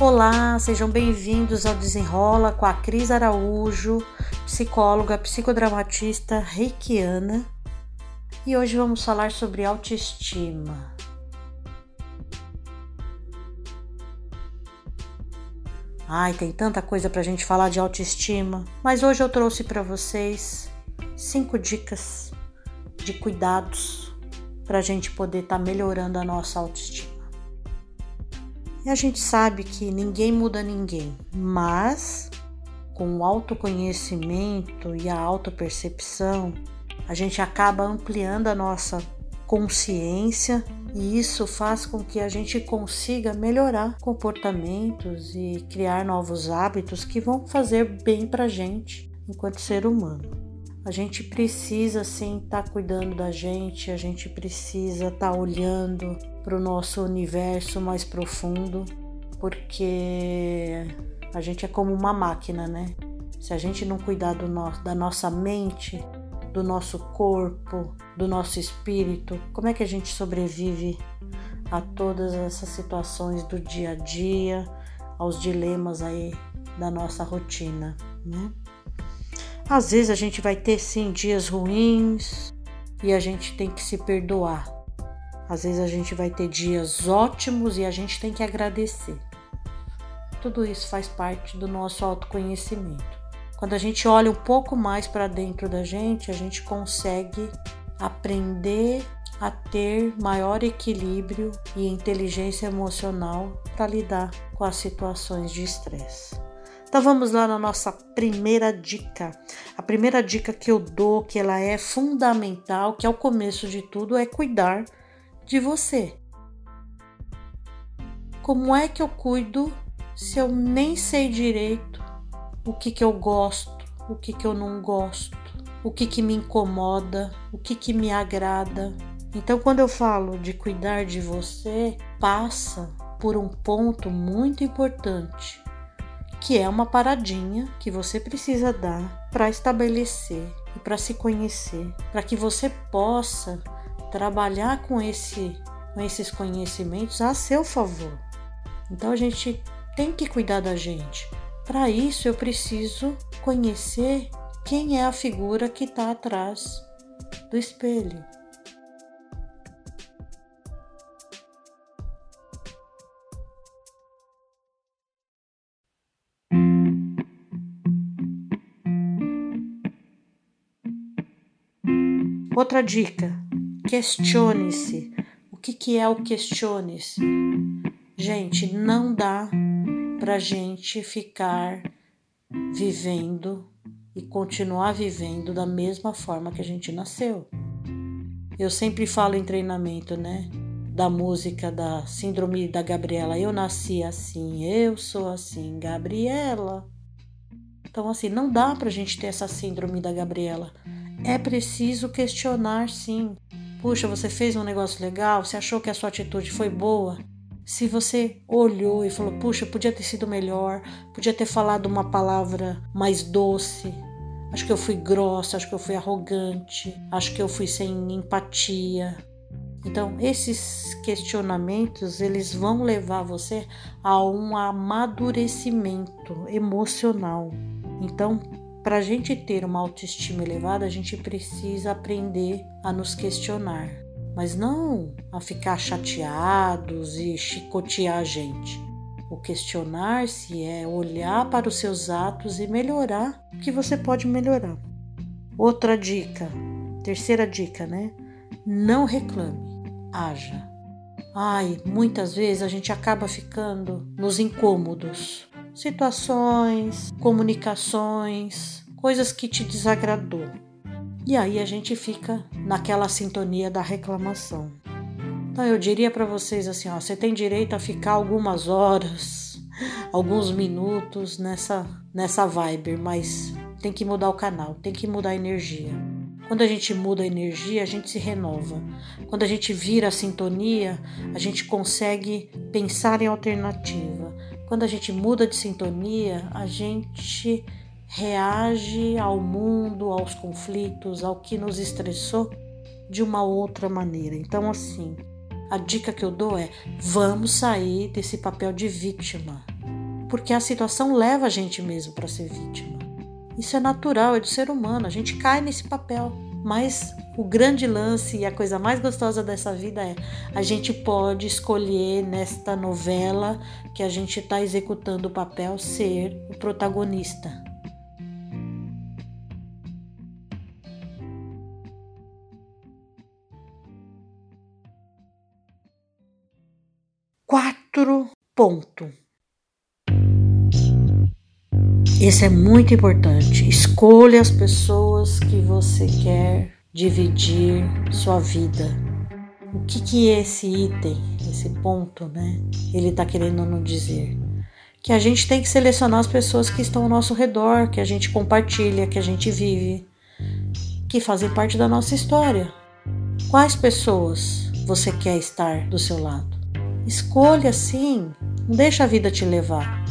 Olá, sejam bem-vindos ao Desenrola com a Cris Araújo, psicóloga, psicodramatista reikiana. E hoje vamos falar sobre autoestima. Ai, tem tanta coisa pra gente falar de autoestima, mas hoje eu trouxe para vocês cinco dicas de cuidados para a gente poder estar tá melhorando a nossa autoestima. E a gente sabe que ninguém muda ninguém, mas com o autoconhecimento e a autopercepção, a gente acaba ampliando a nossa consciência e isso faz com que a gente consiga melhorar comportamentos e criar novos hábitos que vão fazer bem para gente enquanto ser humano. A gente precisa sim estar tá cuidando da gente, a gente precisa estar tá olhando para o nosso universo mais profundo, porque a gente é como uma máquina, né? Se a gente não cuidar do no da nossa mente, do nosso corpo, do nosso espírito, como é que a gente sobrevive a todas essas situações do dia a dia, aos dilemas aí da nossa rotina, né? Às vezes a gente vai ter sim dias ruins e a gente tem que se perdoar. Às vezes a gente vai ter dias ótimos e a gente tem que agradecer. Tudo isso faz parte do nosso autoconhecimento. Quando a gente olha um pouco mais para dentro da gente, a gente consegue aprender a ter maior equilíbrio e inteligência emocional para lidar com as situações de estresse. Então vamos lá na nossa primeira dica. A primeira dica que eu dou, que ela é fundamental, que é o começo de tudo, é cuidar de você. Como é que eu cuido se eu nem sei direito o que, que eu gosto, o que, que eu não gosto, o que, que me incomoda, o que, que me agrada? Então, quando eu falo de cuidar de você, passa por um ponto muito importante que é uma paradinha que você precisa dar para estabelecer e para se conhecer, para que você possa trabalhar com esse com esses conhecimentos a seu favor. Então a gente tem que cuidar da gente. Para isso eu preciso conhecer quem é a figura que está atrás do espelho. Outra dica: questione-se. O que, que é o questione-se? Gente, não dá para gente ficar vivendo e continuar vivendo da mesma forma que a gente nasceu. Eu sempre falo em treinamento, né? Da música da Síndrome da Gabriela. Eu nasci assim, eu sou assim, Gabriela. Então, assim, não dá pra gente ter essa Síndrome da Gabriela. É preciso questionar, sim. Puxa, você fez um negócio legal? Você achou que a sua atitude foi boa? Se você olhou e falou, puxa, podia ter sido melhor, podia ter falado uma palavra mais doce, acho que eu fui grossa, acho que eu fui arrogante, acho que eu fui sem empatia. Então, esses questionamentos, eles vão levar você a um amadurecimento emocional. Então, para a gente ter uma autoestima elevada, a gente precisa aprender a nos questionar, mas não a ficar chateados e chicotear a gente. O questionar-se é olhar para os seus atos e melhorar o que você pode melhorar. Outra dica, terceira dica, né? Não reclame, haja. Ai, muitas vezes a gente acaba ficando nos incômodos, situações, comunicações, coisas que te desagradou. E aí a gente fica naquela sintonia da reclamação. Então eu diria para vocês assim, ó, você tem direito a ficar algumas horas, alguns minutos nessa nessa vibe, mas tem que mudar o canal, tem que mudar a energia. Quando a gente muda a energia, a gente se renova. Quando a gente vira a sintonia, a gente consegue pensar em alternativa. Quando a gente muda de sintonia, a gente reage ao mundo, aos conflitos, ao que nos estressou de uma outra maneira. Então, assim, a dica que eu dou é: vamos sair desse papel de vítima. porque a situação leva a gente mesmo para ser vítima. Isso é natural, é do ser humano, a gente cai nesse papel. Mas o grande lance e a coisa mais gostosa dessa vida é a gente pode escolher nesta novela que a gente está executando o papel ser o protagonista. Quatro ponto. Esse é muito importante. Escolha as pessoas que você quer dividir sua vida. O que que esse item, esse ponto, né? Ele está querendo nos dizer que a gente tem que selecionar as pessoas que estão ao nosso redor, que a gente compartilha, que a gente vive, que fazem parte da nossa história. Quais pessoas você quer estar do seu lado? Escolha sim, não deixa a vida te levar.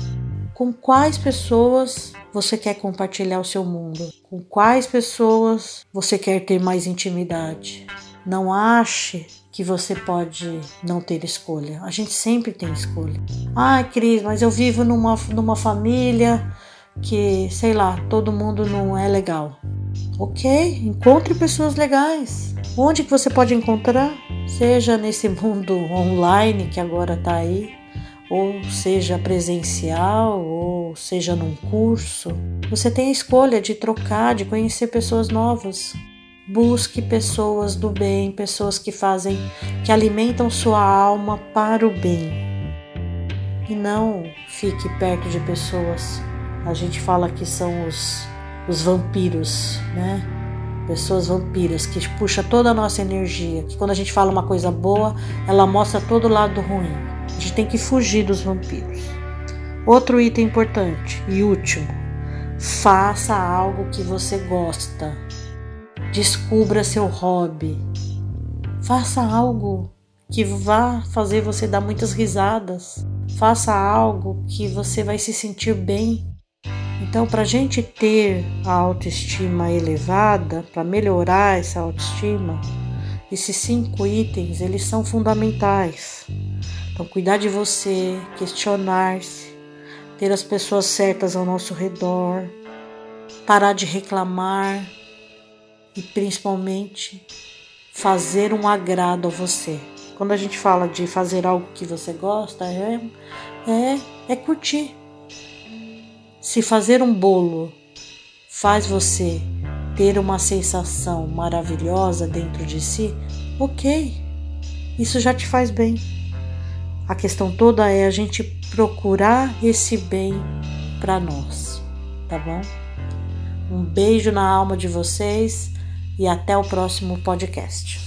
Com quais pessoas você quer compartilhar o seu mundo? Com quais pessoas você quer ter mais intimidade? Não ache que você pode não ter escolha. A gente sempre tem escolha. Ai, Cris, mas eu vivo numa, numa família que, sei lá, todo mundo não é legal. Ok, encontre pessoas legais. Onde que você pode encontrar? seja nesse mundo online que agora está aí, ou seja presencial, ou seja num curso, você tem a escolha de trocar, de conhecer pessoas novas. Busque pessoas do bem, pessoas que fazem, que alimentam sua alma para o bem. E não fique perto de pessoas. A gente fala que são os, os vampiros, né? pessoas vampiras que puxa toda a nossa energia, que quando a gente fala uma coisa boa, ela mostra todo o lado ruim. A gente tem que fugir dos vampiros. Outro item importante e último: faça algo que você gosta. Descubra seu hobby. Faça algo que vá fazer você dar muitas risadas. Faça algo que você vai se sentir bem. Então, para a gente ter a autoestima elevada, para melhorar essa autoestima, esses cinco itens eles são fundamentais. Então, cuidar de você, questionar-se, ter as pessoas certas ao nosso redor, parar de reclamar e principalmente fazer um agrado a você. Quando a gente fala de fazer algo que você gosta, é, é, é curtir se fazer um bolo faz você ter uma sensação maravilhosa dentro de si, ok, isso já te faz bem. A questão toda é a gente procurar esse bem para nós, tá bom? Um beijo na alma de vocês e até o próximo podcast.